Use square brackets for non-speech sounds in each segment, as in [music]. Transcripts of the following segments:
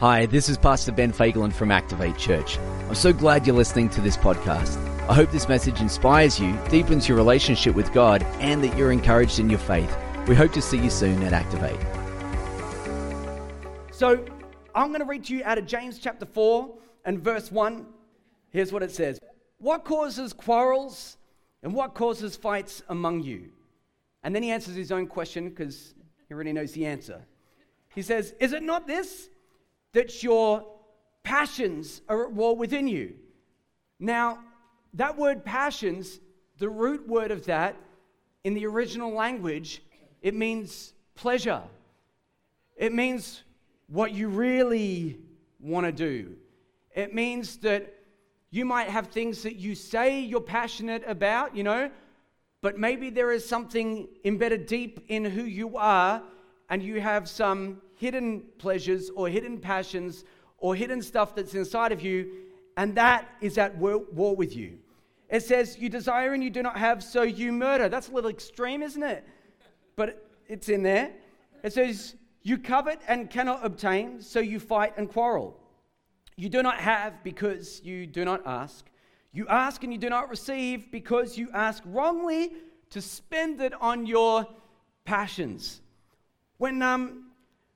Hi, this is Pastor Ben Fagelin from Activate Church. I'm so glad you're listening to this podcast. I hope this message inspires you, deepens your relationship with God, and that you're encouraged in your faith. We hope to see you soon at Activate. So, I'm going to read to you out of James chapter 4 and verse 1. Here's what it says What causes quarrels and what causes fights among you? And then he answers his own question because he already knows the answer. He says, Is it not this? That your passions are at war within you. Now, that word passions, the root word of that in the original language, it means pleasure. It means what you really want to do. It means that you might have things that you say you're passionate about, you know, but maybe there is something embedded deep in who you are, and you have some hidden pleasures or hidden passions or hidden stuff that's inside of you, and that is at war with you. It says, You desire and you do not have, so you murder. That's a little extreme, isn't it? But it's in there. It says, You covet and cannot obtain, so you fight and quarrel. You do not have because you do not ask. You ask and you do not receive because you ask wrongly to spend it on your passions. When um,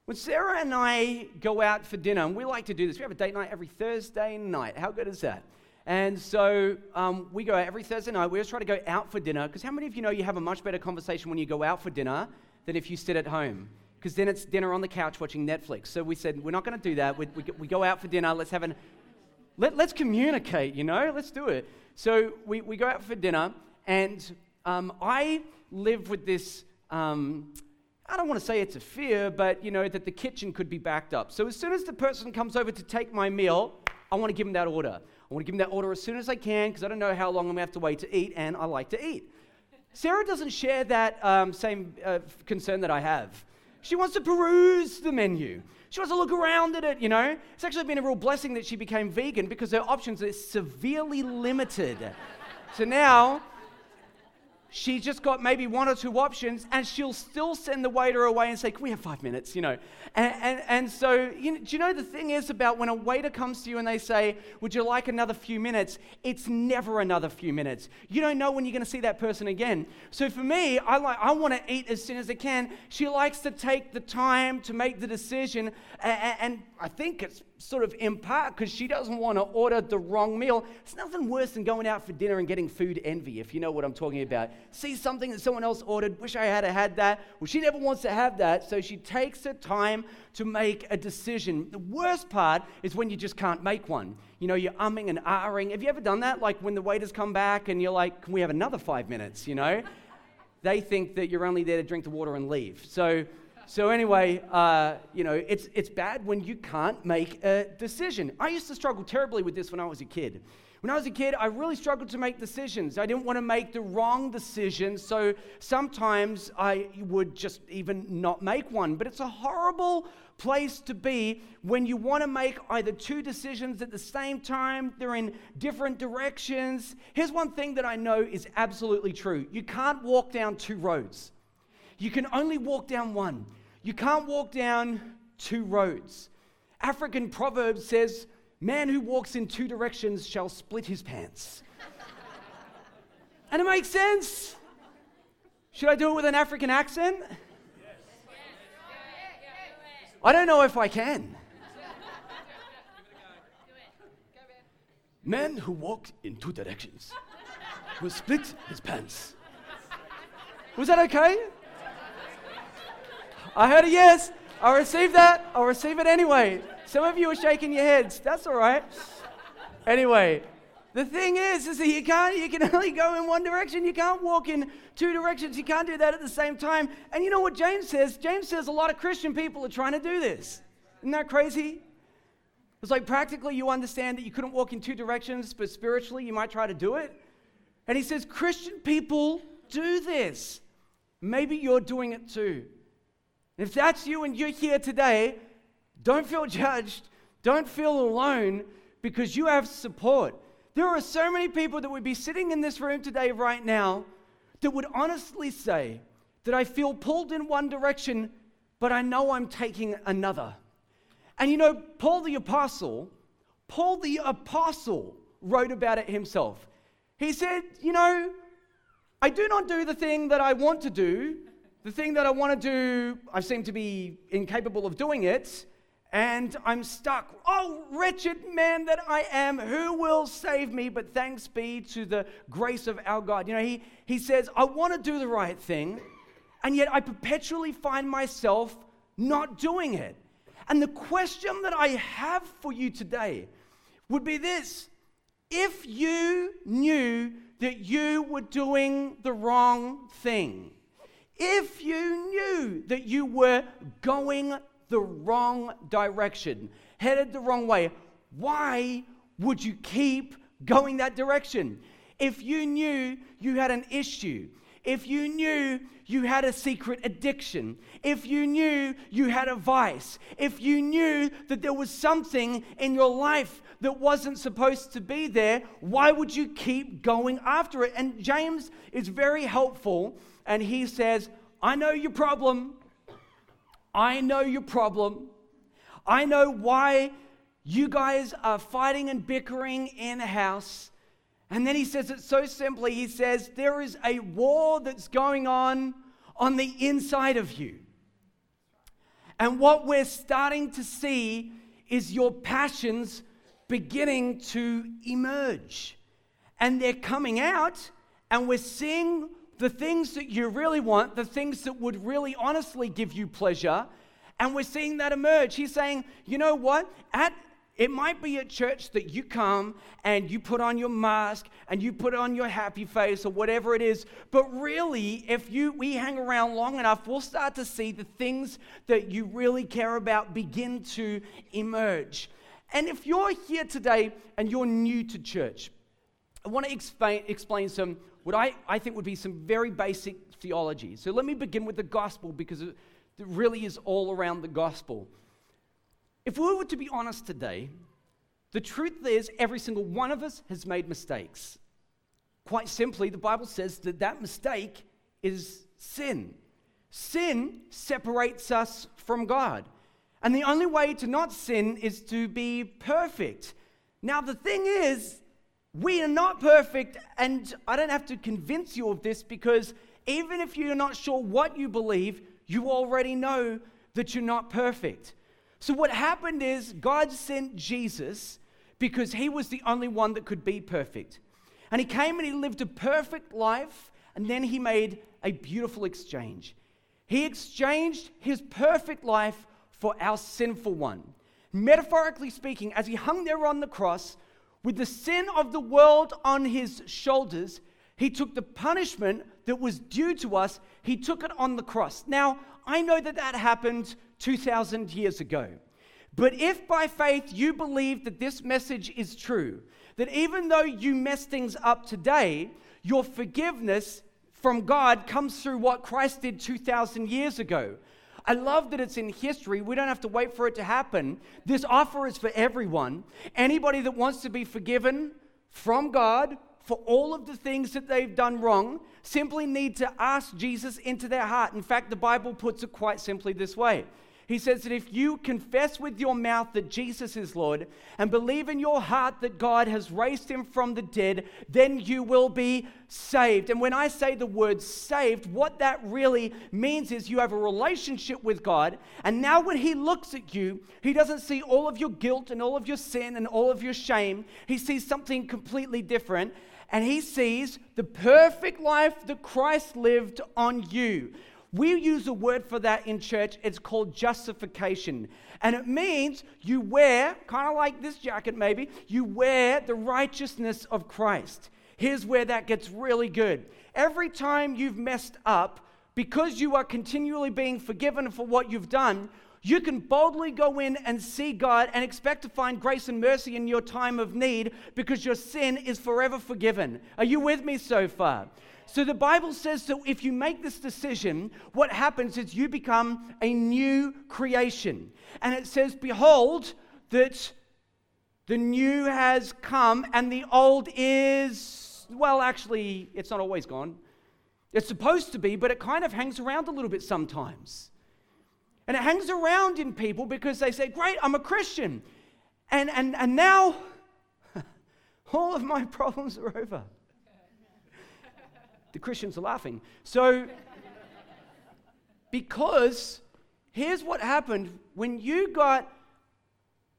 when Sarah and I go out for dinner, and we like to do this, we have a date night every Thursday night. How good is that? And so um, we go out every Thursday night. We always try to go out for dinner because how many of you know you have a much better conversation when you go out for dinner than if you sit at home? Because then it's dinner on the couch watching Netflix. So we said, we're not going to do that. We, we, we, go out for dinner. Let's have an, let, let's communicate, you know? Let's do it. So we, we go out for dinner, and um, I live with this. Um, I don't want to say it's a fear, but you know, that the kitchen could be backed up. So as soon as the person comes over to take my meal, I want to give them that order. I want to give them that order as soon as I can because I don't know how long I'm going to have to wait to eat, and I like to eat. Sarah doesn't share that um, same uh, concern that I have. She wants to peruse the menu. She wants to look around at it, you know. It's actually been a real blessing that she became vegan because her options are severely limited. so now she's just got maybe one or two options and she'll still send the waiter away and say, Can we have five minutes? You know. And, and, and so, you know, do you know the thing is about when a waiter comes to you and they say, Would you like another few minutes? It's never another few minutes. You don't know when you're going to see that person again. So for me, I, like, I want to eat as soon as I can. She likes to take the time to make the decision. And, and I think it's sort of in part because she doesn't want to order the wrong meal. It's nothing worse than going out for dinner and getting food envy, if you know what I'm talking about. See something that someone else ordered, wish I had had that. Well, she never wants to have that, so she takes the time to make a decision. The worst part is when you just can't make one. You know, you're umming and ahhing. Have you ever done that? Like when the waiters come back and you're like, can we have another five minutes, you know? they think that you're only there to drink the water and leave. So, so anyway, uh, you know, it's, it's bad when you can't make a decision. I used to struggle terribly with this when I was a kid. When I was a kid, I really struggled to make decisions. I didn't want to make the wrong decision, so sometimes I would just even not make one. But it's a horrible place to be when you want to make either two decisions at the same time, they're in different directions. Here's one thing that I know is absolutely true you can't walk down two roads. You can only walk down one. You can't walk down two roads. African proverb says, Man who walks in two directions shall split his pants. and it makes sense. Should I do it with an African accent? I don't know if I can. Man who walks in two directions will split his pants. Was that okay? I heard a yes. I'll receive that. I'll receive it anyway. Some of you are shaking your heads. That's all right. Anyway, the thing is, is that you can't, you can [laughs] only go in one direction. You can't walk in two directions. You can't do that at the same time. And you know what James says? James says a lot of Christian people are trying to do this. Isn't that crazy? It's like practically you understand that you couldn't walk in two directions, but spiritually you might try to do it. And he says, Christian people do this. Maybe you're doing it too. If that's you and you're here today, don't feel judged. Don't feel alone because you have support. There are so many people that would be sitting in this room today, right now, that would honestly say that I feel pulled in one direction, but I know I'm taking another. And you know, Paul the Apostle, Paul the Apostle wrote about it himself. He said, You know, I do not do the thing that I want to do. The thing that I want to do, I seem to be incapable of doing it, and I'm stuck. Oh, wretched man that I am, who will save me? But thanks be to the grace of our God. You know, he, he says, I want to do the right thing, and yet I perpetually find myself not doing it. And the question that I have for you today would be this if you knew that you were doing the wrong thing, if you knew that you were going the wrong direction, headed the wrong way, why would you keep going that direction? If you knew you had an issue, if you knew you had a secret addiction, if you knew you had a vice, if you knew that there was something in your life that wasn't supposed to be there, why would you keep going after it? And James is very helpful and he says, I know your problem. I know your problem. I know why you guys are fighting and bickering in a house. And then he says it so simply. He says, There is a war that's going on on the inside of you. And what we're starting to see is your passions beginning to emerge. And they're coming out, and we're seeing the things that you really want, the things that would really honestly give you pleasure, and we're seeing that emerge. He's saying, you know what? At it might be at church that you come and you put on your mask and you put on your happy face or whatever it is. But really, if you we hang around long enough, we'll start to see the things that you really care about begin to emerge. And if you're here today and you're new to church, I want to explain, explain some what I, I think would be some very basic theology. So let me begin with the gospel because it really is all around the gospel. If we were to be honest today, the truth is every single one of us has made mistakes. Quite simply, the Bible says that that mistake is sin. Sin separates us from God. And the only way to not sin is to be perfect. Now, the thing is, we are not perfect, and I don't have to convince you of this because even if you're not sure what you believe, you already know that you're not perfect. So, what happened is God sent Jesus because he was the only one that could be perfect. And he came and he lived a perfect life, and then he made a beautiful exchange. He exchanged his perfect life for our sinful one. Metaphorically speaking, as he hung there on the cross with the sin of the world on his shoulders, he took the punishment that was due to us, he took it on the cross. Now, I know that that happened 2,000 years ago. But if by faith you believe that this message is true, that even though you mess things up today, your forgiveness from God comes through what Christ did 2,000 years ago. I love that it's in history. We don't have to wait for it to happen. This offer is for everyone. Anybody that wants to be forgiven from God for all of the things that they've done wrong simply need to ask Jesus into their heart. In fact, the Bible puts it quite simply this way he says that if you confess with your mouth that Jesus is Lord and believe in your heart that God has raised him from the dead, then you will be saved. And when I say the word saved, what that really means is you have a relationship with God. And now when he looks at you, he doesn't see all of your guilt and all of your sin and all of your shame. He sees something completely different. And he sees the perfect life that Christ lived on you we use a word for that in church. It's called justification. And it means you wear, kind of like this jacket maybe, you wear the righteousness of Christ. Here's where that gets really good. Every time you've messed up, because you are continually being forgiven for what you've done, you can boldly go in and see God and expect to find grace and mercy in your time of need because your sin is forever forgiven. Are you with me so far? So the Bible says that if you make this decision, what happens is you become a new creation. And it says, Behold, that the new has come and the old is, well, actually, it's not always gone. It's supposed to be, but it kind of hangs around a little bit sometimes. And it hangs around in people because they say, Great, I'm a Christian. And, and, and now [laughs] all of my [laughs] problems are over. the Christians are laughing. So, [laughs] because here's what happened when you got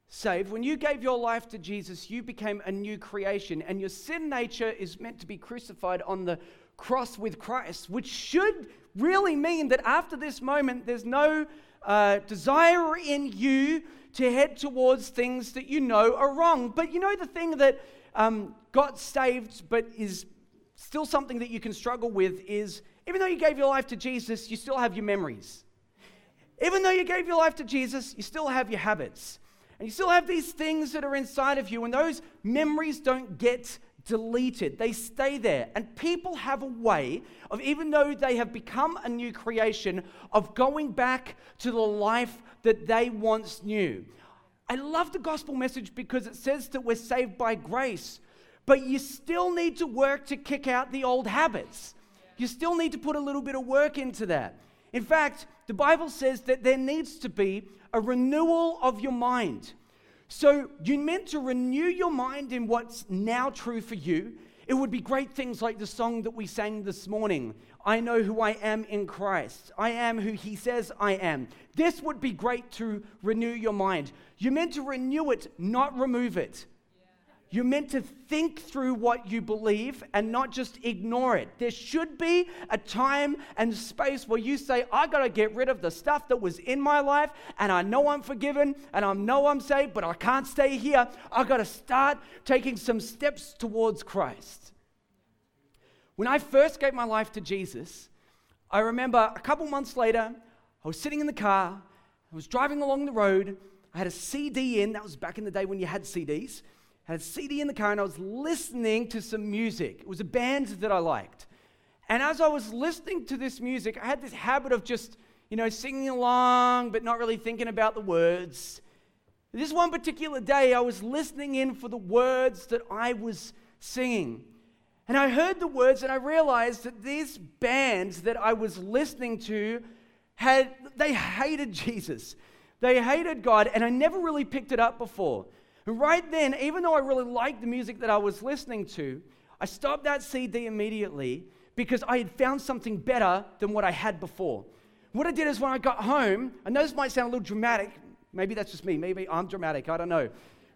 saved, when you gave your life to Jesus, you became a new creation, and your sin nature is meant to be crucified on the cross with Christ, which should really mean that after this moment, there's no uh, desire in you to head towards things that you know are wrong. But you know the thing that um, got saved, but is still something that you can struggle with is even though you gave your life to Jesus, you still have your memories. Even though you gave your life to Jesus, you still have your habits. And you still have these things that are inside of you, and those memories don't get deleted. They stay there. And people have a way of, even though they have become a new creation, of going back to the life that they once knew. I love the gospel message because it says that we're saved by grace, but you still need to work to kick out the old habits. You still need to put a little bit of work into that. In fact, the Bible says that there needs to be a renewal of your mind. So you're meant to renew your mind in what's now true for you. It would be great things like the song that we sang this morning I know who I am in Christ. I am who He says I am. This would be great to renew your mind. You're meant to renew it, not remove it. You're meant to think through what you believe and not just ignore it. There should be a time and space where you say, I got to get rid of the stuff that was in my life, and I know I'm forgiven, and I know I'm saved, but I can't stay here. I got to start taking some steps towards Christ. When I first gave my life to Jesus, I remember a couple months later, I was sitting in the car, I was driving along the road, I had a CD in, that was back in the day when you had CDs had a CD in the car and I was listening to some music. It was a band that I liked. And as I was listening to this music, I had this habit of just, you know, singing along but not really thinking about the words. This one particular day, I was listening in for the words that I was singing. And I heard the words and I realized that these bands that I was listening to had, they hated [laughs] Jesus. They hated God, and I never really picked it up before. And right then, even though I really liked the music that I was listening to, I stopped that CD immediately because I had found something better than what I had before. What I did is when I got home, I know this might sound a little dramatic. Maybe that's just me. Maybe I'm dramatic. I don't know.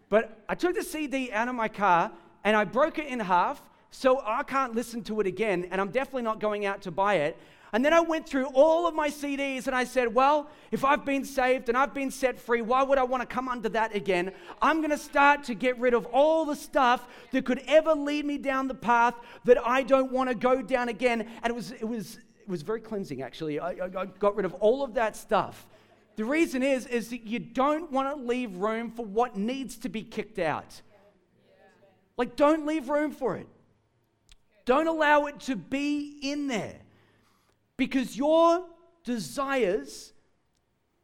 But I took the CD out of my car and I broke it in half so I can't listen to it again. And I'm definitely not going out to buy it. And then I went through all of my CDs and I said, well, if I've been saved and I've been set free, why would I want to come under that again? I'm going to start to get rid of all the stuff that could ever lead me down the path that I don't want to go down again. And it was, it was, it was very cleansing, actually. I, I got rid of all of that stuff. The reason is, is that you don't want to leave room for what needs to be kicked out. Like, don't leave room for it. Don't allow it to be in there. Because your desires,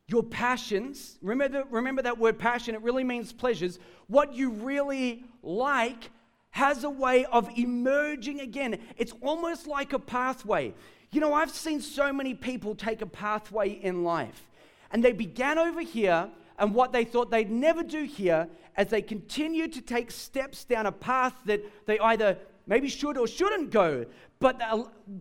your passions, remember, remember that word passion, it really means pleasures. What you really like has a way of emerging again. It's almost like a pathway. You know, I've seen so many people take a pathway in life, and they began over here, and what they thought they'd never do here, as they continued to take steps down a path that they either maybe should or shouldn't go. But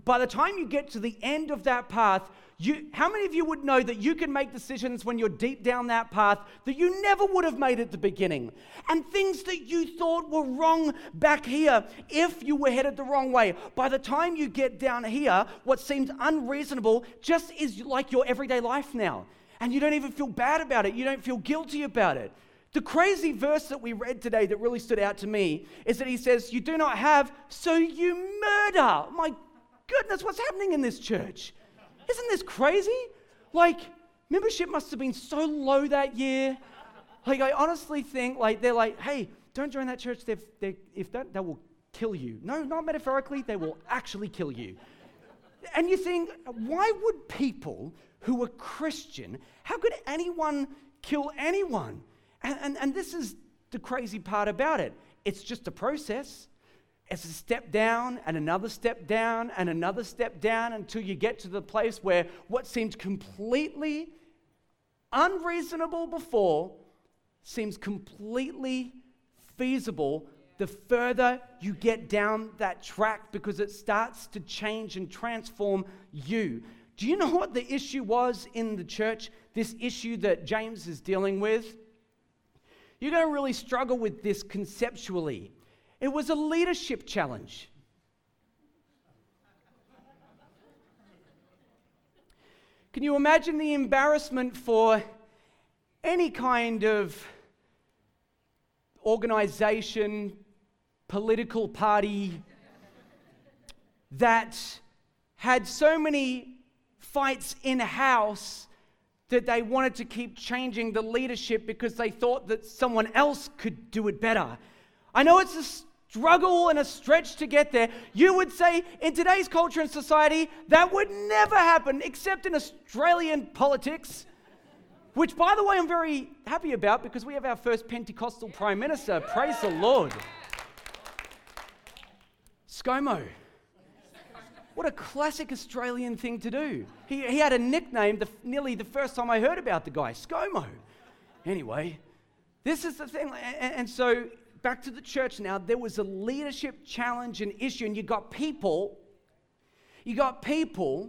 by the time you get to the end of that path, you, how many of you would know that you can make decisions when you're deep down that path that you never would have made at the beginning? And things that you thought were wrong back here, if you were headed the wrong way, by the time you get down here, what seems unreasonable just is like your everyday life now. And you don't even feel bad about it, you don't feel guilty about it. The crazy verse that we read today that really stood out to me is that he says, You do not have, so you murder. My goodness, what's happening in this church? Isn't this crazy? Like, membership must have been so low that year. Like, I honestly think, like, they're like, hey, don't join that church. They've, they, if that, they will kill you. No, not metaphorically, they will actually kill you. And you think, why would people who are Christian, how could anyone kill anyone? And, and, and this is the crazy part about it it's just a process. It's a step down and another step down and another step down until you get to the place where what seemed completely unreasonable before seems completely feasible the further you get down that track because it starts to change and transform you. Do you know what the issue was in the church? This issue that James is dealing with? You're going to really struggle with this conceptually. It was a leadership challenge. Can you imagine the embarrassment for any kind of organization, political party that had so many fights in house that they wanted to keep changing the leadership because they thought that someone else could do it better? I know it's a struggle and a stretch to get there. You would say in today's culture and society, that would never happen except in Australian politics. Which, by the way, I'm very happy about because we have our first Pentecostal Prime Minister. Praise the Lord. ScoMo. What a classic Australian thing to do. He, he had a nickname the, nearly the first time I heard about the guy, ScoMo. Anyway, this is the thing. And, and so back to the church now, there was a leadership challenge and issue, and you got people, you got people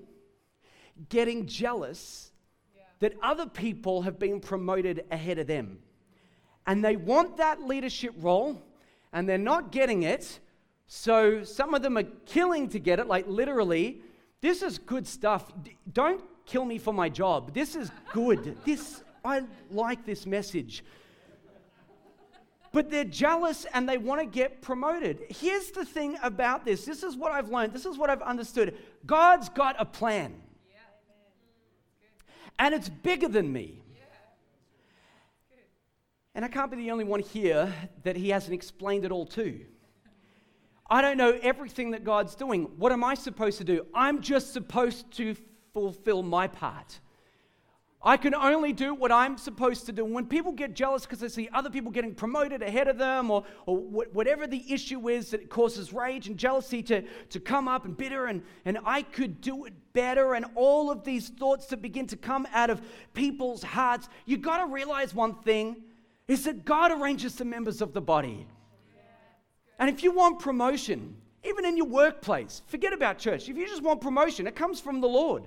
getting jealous yeah. that other people have been promoted ahead of them. And they want that leadership role, and they're not getting it. So some of them are killing to get it, like literally. This is good stuff. Don't kill me for my job. This is good. [laughs] this I like this message but they're jealous and they want to get promoted. Here's the thing about this this is what I've learned, this is what I've understood. God's got a plan, and it's bigger than me. And I can't be the only one here that he hasn't explained it all to. I don't know everything that God's doing. What am I supposed to do? I'm just supposed to fulfill my part. I can only do what I'm supposed to do. When people get jealous because they see other people getting promoted ahead of them, or, or whatever the issue is that causes rage and jealousy to, to come up and bitter, and, and I could do it better, and all of these thoughts that begin to come out of people's hearts, you've got to realize one thing is that God arranges the members of the body. And if you want promotion, even in your workplace, forget about church. If you just want promotion, it comes from the Lord.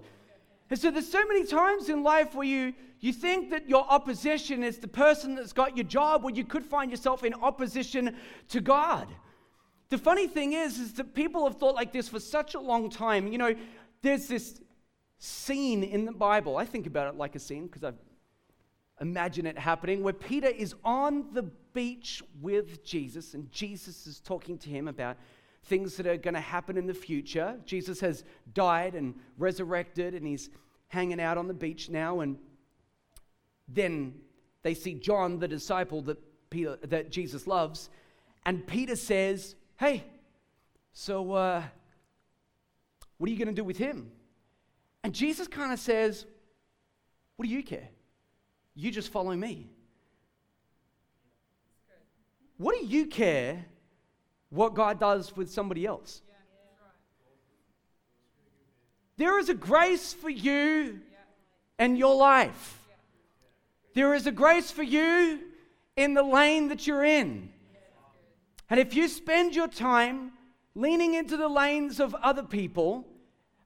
And so there's so many times in life where you, you think that your opposition is the person that's got your job, where you could find yourself in opposition to God. The funny thing is, is that people have thought like this for such a long time. You know, there's this scene in the Bible. I think about it like a scene because I imagine it happening where Peter is on the beach with Jesus, and Jesus is talking to him about things that are going to happen in the future. Jesus has died and resurrected, and he's hanging out on the beach now. And then they see John, the disciple that, Peter, that Jesus loves, and Peter says, Hey, so uh, what are you going to do with him? And Jesus kind of says, What do you care? You just follow me. What do you care what God does with somebody else. There is a grace for you and your life. There is a grace for you in the lane that you're in. And if you spend your time leaning into the lanes of other people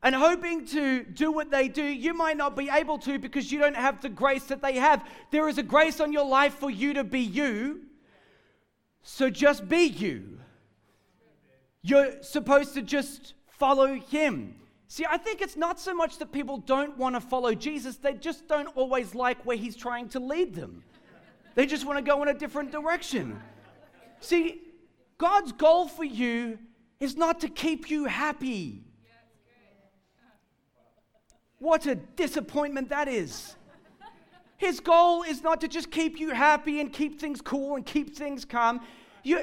and hoping to do what they do, you might not be able to because you don't have the grace that they have. There is a grace on your life for you to be you. So just be you. You're supposed to just follow him. See, I think it's not so much that people don't want to follow Jesus, they just don't always like where he's trying to lead them. They just want to go in a different direction. See, God's goal for you is not to keep you happy. What a disappointment that is. His goal is not to just keep you happy and keep things cool and keep things calm. You,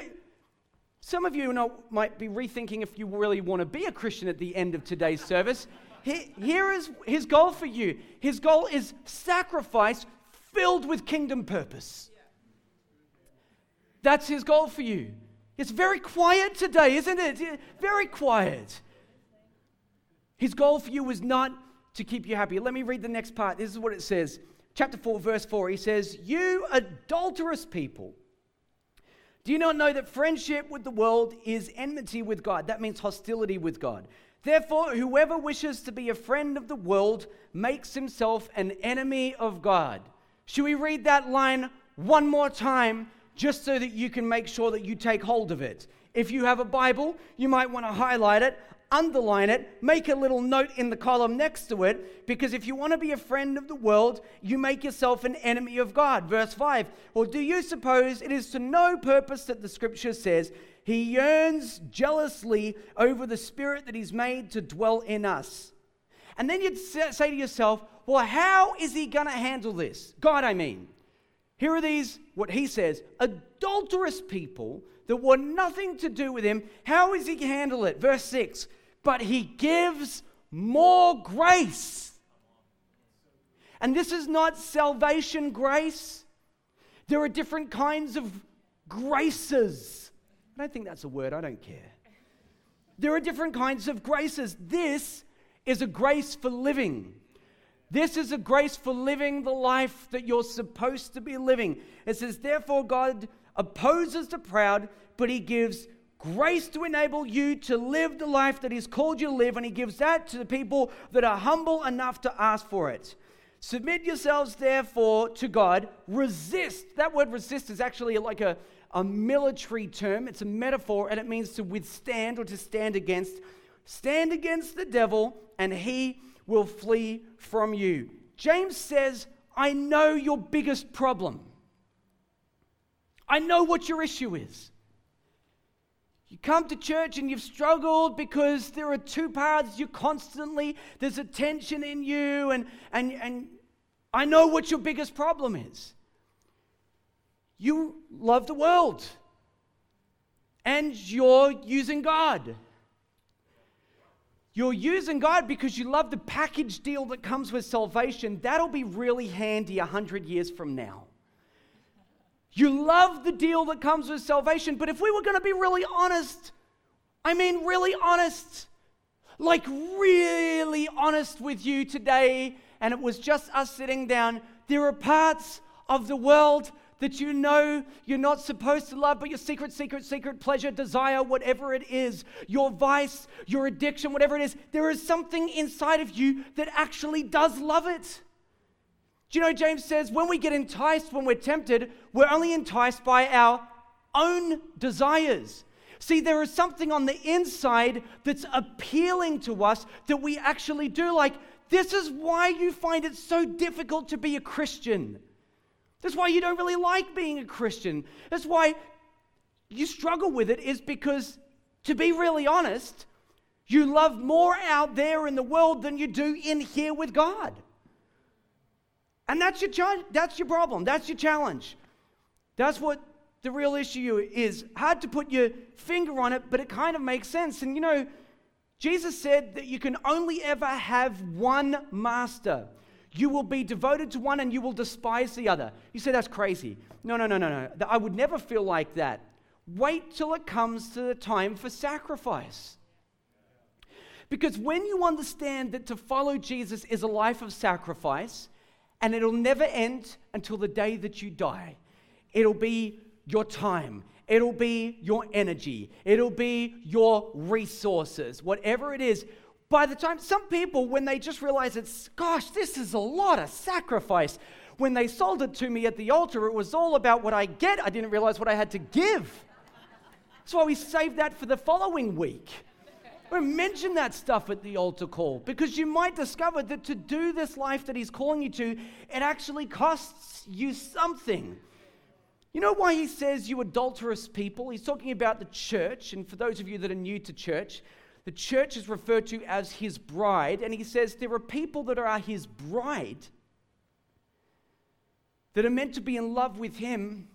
some of you know, might be rethinking if you really want to be a Christian at the end of today's service. Here is his goal for you his goal is sacrifice filled with kingdom purpose. That's his goal for you. It's very quiet today, isn't it? Very quiet. His goal for you was not to keep you happy. Let me read the next part. This is what it says chapter 4, verse 4, he says, You adulterous people. Do you not know that friendship with the world is enmity with God? That means hostility with God. Therefore, whoever wishes to be a friend of the world makes himself an enemy of God. Should we read that line one more time just so that you can make sure that you take hold of it? If you have a Bible, you might want to highlight it, underline it, make a little note in the column next to it, because if you want to be a friend of the world, you make yourself an enemy of God. Verse 5 Or do you suppose it is to no purpose that the scripture says, He yearns jealously over the spirit that He's made to dwell in us? And then you'd say to yourself, Well, how is He going to handle this? God, I mean. Here are these, what He says, adulterous people that want nothing to do with him. How is he going to handle it? Verse 6 But he gives more grace. And this is not salvation grace. There are different kinds of graces. I don't think that's a word, I don't care. There are different kinds of graces. This is a grace for living. This is a grace for living the life that you're supposed to be living. It says, Therefore, God opposes the proud, but he gives grace to enable you to live the life that he's called you to live, and he gives that to the people that are humble enough to ask for it. Submit yourselves, therefore, to God. Resist. That word resist is actually like a, a military term, it's a metaphor, and it means to withstand or to stand against. Stand against the devil, and he will flee from you. James says, I know your biggest problem. I know what your issue is. You come to church and you've struggled because there are two paths you constantly, there's a tension in you, and, and, and I know what your biggest problem is. You love the world, and you're using God. You're using God because you love the package deal that comes with salvation. That'll be really handy a hundred years from now. You love the deal that comes with salvation, but if we were going to be really honest, I mean, really honest, like really honest with you today, and it was just us sitting down, there are parts of the world that you know you're not supposed to love, but your secret, secret, secret pleasure, desire, whatever it is, your vice, your addiction, whatever it is, there is something inside of you that actually does love it. Do you know, James says, when we get enticed, when we're tempted, we're only enticed by our own desires. See, there is something on the inside that's appealing to us that we actually do. Like, this is why you find it so difficult to be a Christian. That's why you don't really like being a Christian. That's why you struggle with it, is because, to be really honest, you love more out there in the world than you do in here with God. And that's your, that's your problem. That's your challenge. That's what the real issue is. Hard to put your finger on it, but it kind of makes sense. And you know, Jesus said that you can only ever have one master. You will be devoted to one and you will despise the other. You say that's crazy. No, no, no, no, no. I would never feel like that. Wait till it comes to the time for sacrifice. Because when you understand that to follow Jesus is a life of sacrifice, and it'll never end until the day that you die. It'll be your time, it'll be your energy, it'll be your resources, whatever it is. By the time some people, when they just realize it's, gosh, this is a lot of sacrifice. When they sold it to me at the altar, it was all about what I get. I didn't realize what I had to give. That's why we saved that for the following week. Don't mention that stuff at the altar call because you might discover that to do this life that He's calling you to, it actually costs you something. You know why He says you adulterous people? He's talking about the church, and for those of you that are new to church, the church is referred to as His bride, and He says there are people that are His bride that are meant to be in love with Him,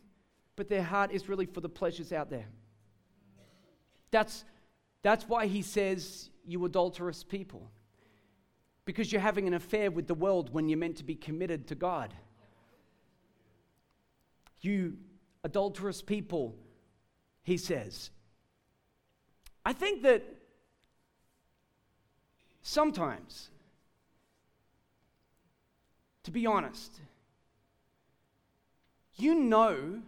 but their heart is really for the pleasures out there. That's that's why he says, You adulterous people. Because you're having an affair with the world when you're meant to be committed to God. You adulterous people, he says. I think that sometimes, to be honest, you know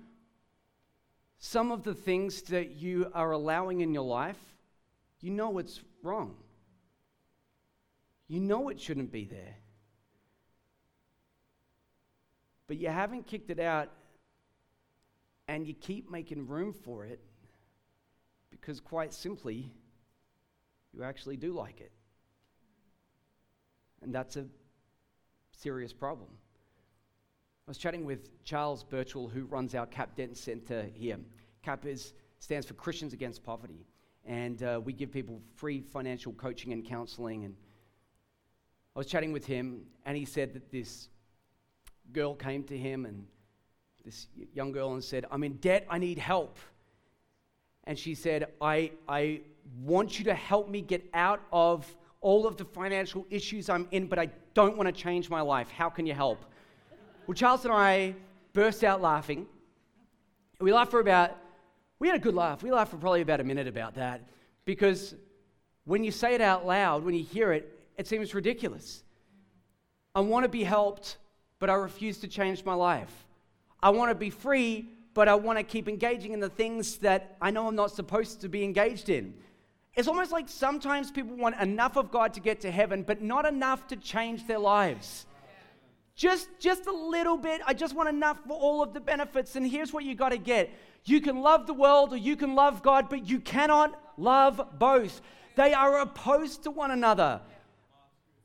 some of the things that you are allowing in your life, you know it's wrong. You know it shouldn't be there. But you haven't kicked it out and you keep making room for it because, quite simply, you actually do like it. And that's a serious problem. I was chatting with Charles Birchall, who runs our CAP Denton Centre here. CAP is, stands for Christians Against Poverty, and uh, we give people free financial coaching and counseling. And I was chatting with him, and he said that this girl came to him, and this young girl, and said, I'm in debt, I need help. And she said, I, I want you to help me get out of all of the financial issues I'm in, but I don't want to change my life. How can you help? Well, Charles and I burst out laughing. We laughed for about, we had a good laugh. We laughed for probably about a minute about that because when you say it out loud, when you hear it, it seems ridiculous. I want to be helped, but I refuse to change my life. I want to be free, but I want to keep engaging in the things that I know I'm not supposed to be engaged in. It's almost like sometimes people want enough of God to get to heaven, but not enough to change their lives. Just, just a little bit. I just want enough for all of the benefits. And here's what you got to get you can love the world or you can love God, but you cannot love both. They are opposed to one another,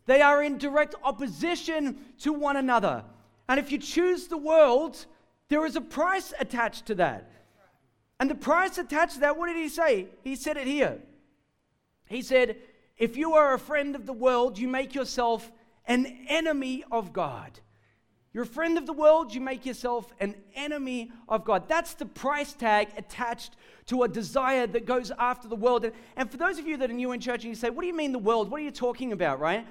they are in direct opposition to one another. And if you choose the world, there is a price attached to that. And the price attached to that, what did he say? He said it here. He said, If you are a friend of the world, you make yourself an enemy of God. You're a friend of the world, you make yourself an enemy of God. That's the price tag attached to a desire that goes after the world. And, for those of you that are new in church and you say, What do you mean the world? What are you talking about, right?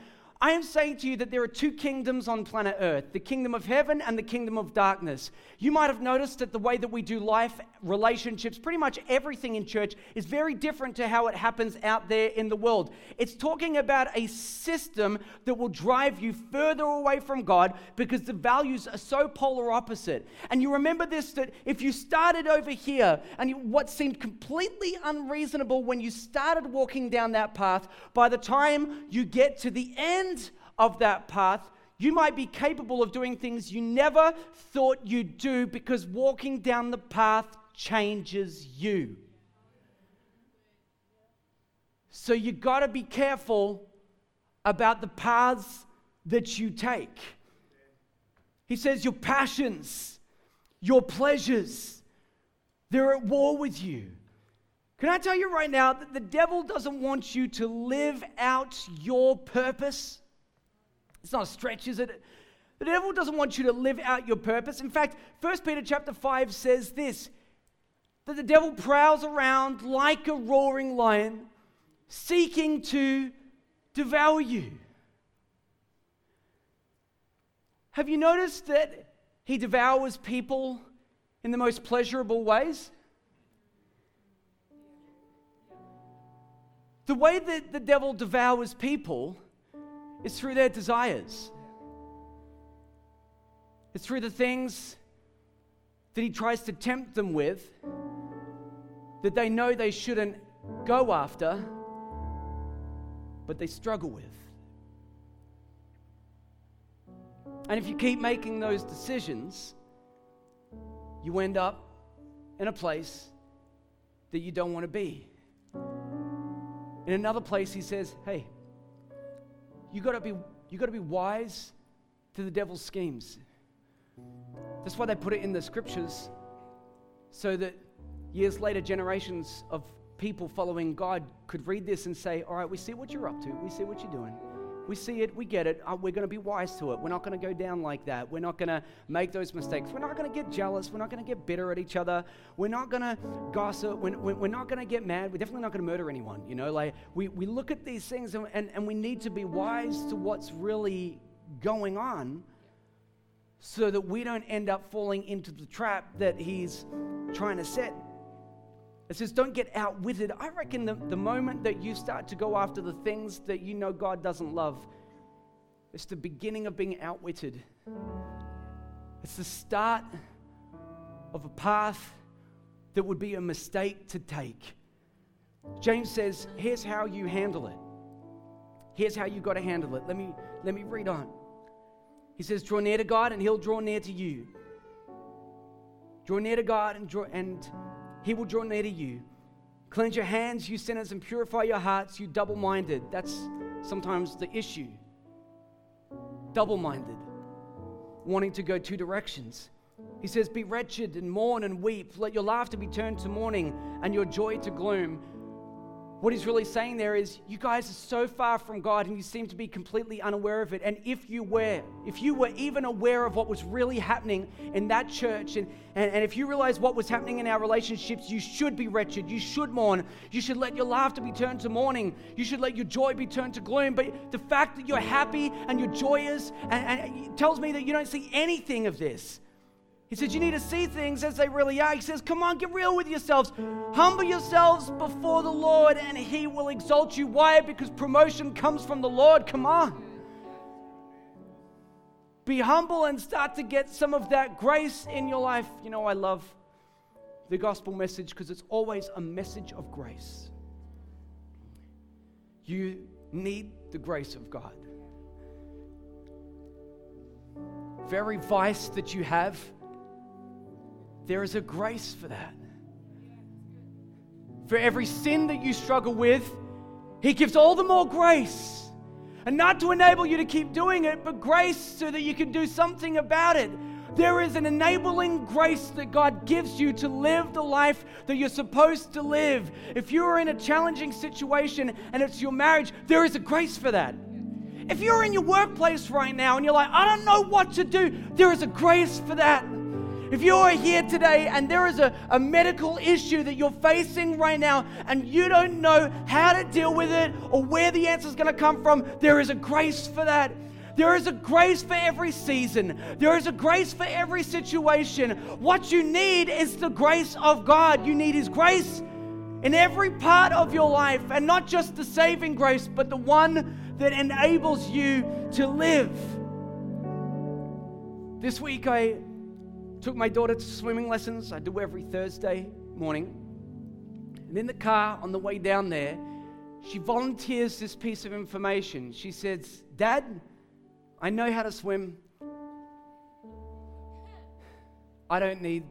I am saying to you that there are two kingdoms on planet Earth the kingdom of heaven and the kingdom of darkness. You might have noticed that the way that we do life, relationships, pretty much everything in church is very different to how it happens out there in the world. It's talking about a system that will drive you further away from God because the values are so polar opposite. And you remember this that if you started over here and what seemed completely unreasonable when you started walking down that path, by the time you get to the end, end of that path, you might be capable of doing things you never thought you'd do because walking down the path changes you. So you got to be careful about the paths that you take. He says, Your passions, your pleasures, they're at war with you. Can I tell you right now that the devil doesn't want you to live out your purpose? It's not a stretch, is it? The devil doesn't want you to live out your purpose. In fact, 1 Peter chapter 5 says this that the devil prowls around like a roaring lion, seeking to devour you. Have you noticed that he devours people in the most pleasurable ways? The way that the devil devours people is through their desires. It's through the things that he tries to tempt them with that they know they shouldn't go after, but they struggle with. And if you keep making those decisions, you end up in a place that you don't want to be. In another place, he says, Hey, you gotta be you gotta be wise to the devil's schemes. That's why they put it in the scriptures, so that years later, generations of people following God could read this and say, All right, we see what you're up to, we see what you're doing. We see it, we get it. Uh, we're going to be wise to it. We're not going to go down like that. We're not going to make those mistakes. We're not going to get jealous. We're not going to get bitter at each other. We're not going to gossip. We're, we're not going to get mad. We're definitely not going to murder anyone. You know, like we, we look at these things and, and, and we need to be wise to what's really going on so that we don't end up falling into the trap that he's trying to set. It says, don't get outwitted. I reckon the, the moment that you start to go after the things that you know God doesn't love, it's the beginning of being outwitted. It's the start of a path that would be a mistake to take. James says, here's how you handle it. Here's how you got to handle it. Let me, let me read on. He says, Draw near to God, and He'll draw near to you. Draw near to God, and, draw, and He will draw near to you. Cleanse your hands, you sinners, and purify your hearts, you double minded. That's sometimes the issue. Double minded, wanting to go two directions. He says, Be wretched and mourn and weep. Let your laughter be turned to mourning and your joy to gloom. What he's really saying there is, you guys are so far from God and you seem to be completely unaware of it. And if you were, if you were even aware of what was really happening in that church, and, and, and if you realize what was happening in our relationships, you should be wretched. You should mourn. You should let your laughter be turned to mourning. You should let your joy be turned to gloom. But the fact that you're happy and you're joyous and, and tells me that you don't see anything of this. He says, You need to see things as they really are. He says, Come on, get real with yourselves. Humble yourselves before the Lord, and He will exalt you. Why? Because promotion comes from the Lord. Come on. Be humble and start to get some of that grace in your life. You know, I love the gospel message because it's always a message of grace. You need the grace of God. Very vice that you have there is a grace for that. For every sin that you struggle with, He gives all the more grace. And not to enable you to keep doing it, but grace so that you can do something about it. There is an enabling grace that God gives you to live the life that you're supposed to live. If you are in a challenging situation and it's your marriage, there is a grace for that. If you're in your workplace right now and you're like, I don't know what to do, there is a grace for that. If you are here today and there is a, a medical issue that you're facing right now and you don't know how to deal with it or where the answer is going to come from, there is a grace for that. There is a grace for every season. There is a grace for every situation. What you need is the grace of God. You need His grace in every part of your life, and not just the saving grace, but the one that enables you to live. This week, I Took my daughter to swimming lessons. I do every Thursday morning. And in the car on the way down there, she volunteers this piece of information. She says, Dad, I know how to swim. I don't need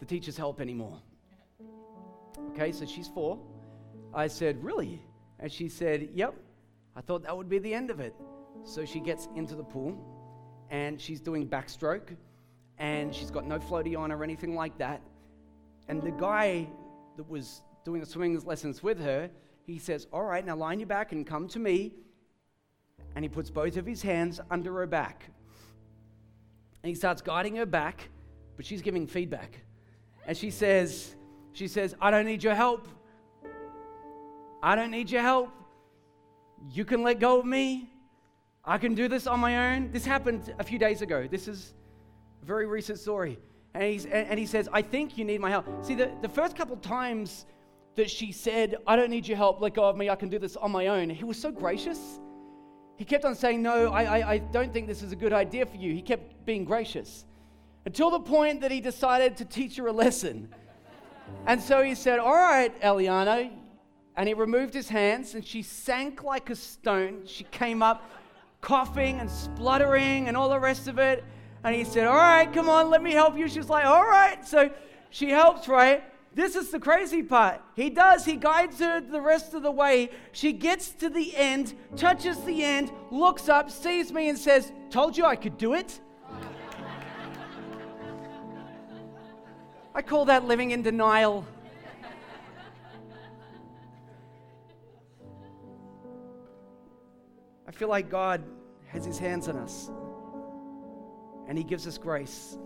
the teacher's help anymore. Okay, so she's four. I said, Really? And she said, Yep. I thought that would be the end of it. So she gets into the pool and she's doing backstroke and she's got no floaty on or anything like that. And the guy that was doing the swimming lessons with her, he says, All right, now line your back and come to me. And he puts both of his hands under her back. And he starts guiding her back, but she's giving feedback. And she says, she says, I don't need your help. I don't need your help. You can let go of me. I can do this on my own. This happened a few days ago. This is very recent story. And, he's, and he says, I think you need my help. See, the, the first couple times that she said, I don't need your help, let go of me, I can do this on my own, he was so gracious. He kept on saying, No, I, I, I don't think this is a good idea for you. He kept being gracious until the point that he decided to teach her a lesson. And so he said, All right, Eliana. And he removed his hands, and she sank like a stone. She came up coughing and spluttering and all the rest of it. And he said, All right, come on, let me help you. She's like, All right. So she helps, right? This is the crazy part. He does, he guides her the rest of the way. She gets to the end, touches the end, looks up, sees me, and says, Told you I could do it. I call that living in denial. I feel like God has his hands on us and He gives us grace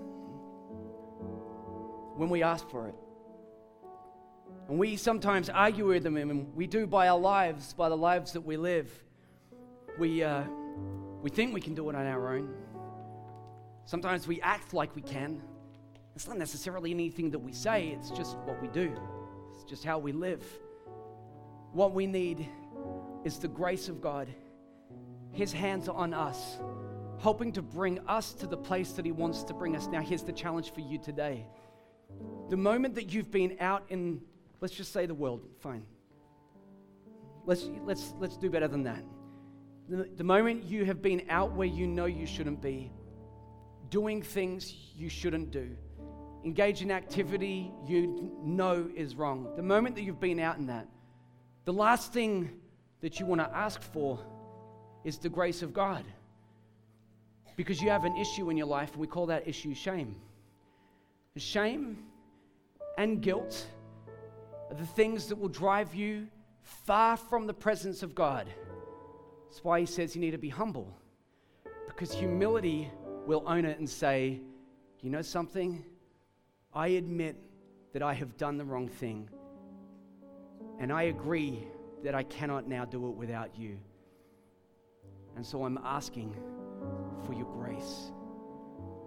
when we ask for it. And we sometimes argue with Him, and we do by our lives, by the lives that we live. We, uh, we think we can do it on our own. Sometimes we act like we can. It's not necessarily anything that we say, it's just what we do, it's just how we live. What we need is the grace of God, His hands are on us hoping to bring us to the place that He wants to bring us. Now, here's the challenge for you today The moment that you've been out in, let's just say the world, fine. Let's, let's, let's do better than that. The, the moment you have been out where you know you shouldn't be, doing things you shouldn't do, engage in activity you know is wrong, the moment that you've been out in that, the last thing that you want to ask for is the grace of God. Because you have an issue in your life, and we call that issue shame. Shame and guilt are the things that will drive you far from the presence of God. That's why he says you need to be humble. Because humility will own it and say, You know something? I admit that I have done the wrong thing. And I agree that I cannot now do it without you. And so I'm asking for your grace.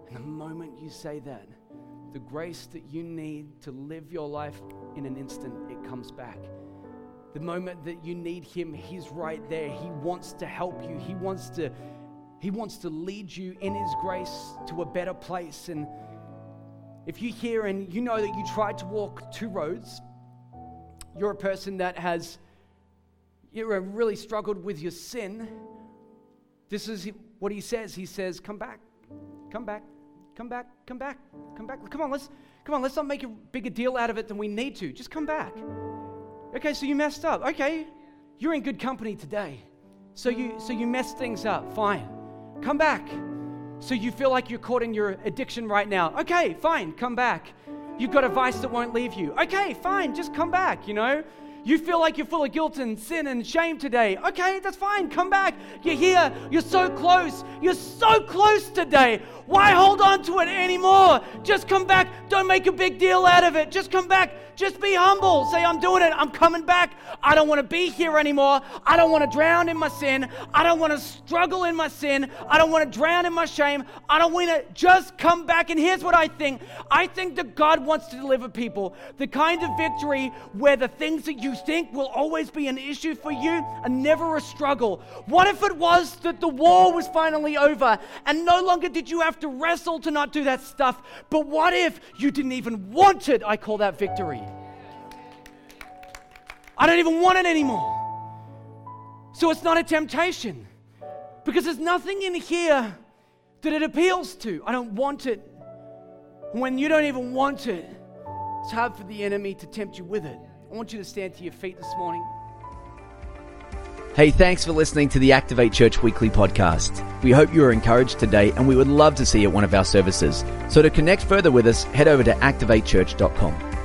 And the moment you say that, the grace that you need to live your life in an instant, it comes back. The moment that you need him, he's right there. He wants to help you. He wants to he wants to lead you in his grace to a better place and if you hear and you know that you tried to walk two roads, you're a person that has you know, uh, really struggled with your sin. This is what he says. He says, "Come back, come back, come back, come back, come back. Come on, let's come on. Let's not make a bigger deal out of it than we need to. Just come back." Okay, so you messed up. Okay, you're in good company today. So you so you messed things up. Fine. Come back. So you feel like you're caught in your addiction right now. Okay, fine, come back. You've got a vice that won't leave you. Okay, fine, just come back, you know? You feel like you're full of guilt and sin and shame today. Okay, that's fine. Come back. You're here. You're so close. You're so close today. Why hold on to it anymore? Just come back. Don't make a big deal out of it. Just come back. Just be humble. Say, I'm doing it. I'm coming back. I don't want to be here anymore. I don't want to drown in my sin. I don't want to struggle in my sin. I don't want to drown in my shame. I don't want to just come back. And here's what I think I think that God wants to deliver people the kind of victory where the things that you think will always be an issue for you and never a struggle. What if it was that the war was finally over and no longer did you have to wrestle to not do that stuff. But what if you didn't even want it? I call that victory. I don't even want it anymore. So it's not a temptation because there's nothing in here that it appeals to. I don't want it. When you don't even want it, it's hard for the enemy to tempt you with it. I want you to stand to your feet this morning. Hey, thanks for listening to the Activate Church Weekly podcast. We hope you are encouraged today and we would love to see you at one of our services. So to connect further with us, head over to activatechurch.com.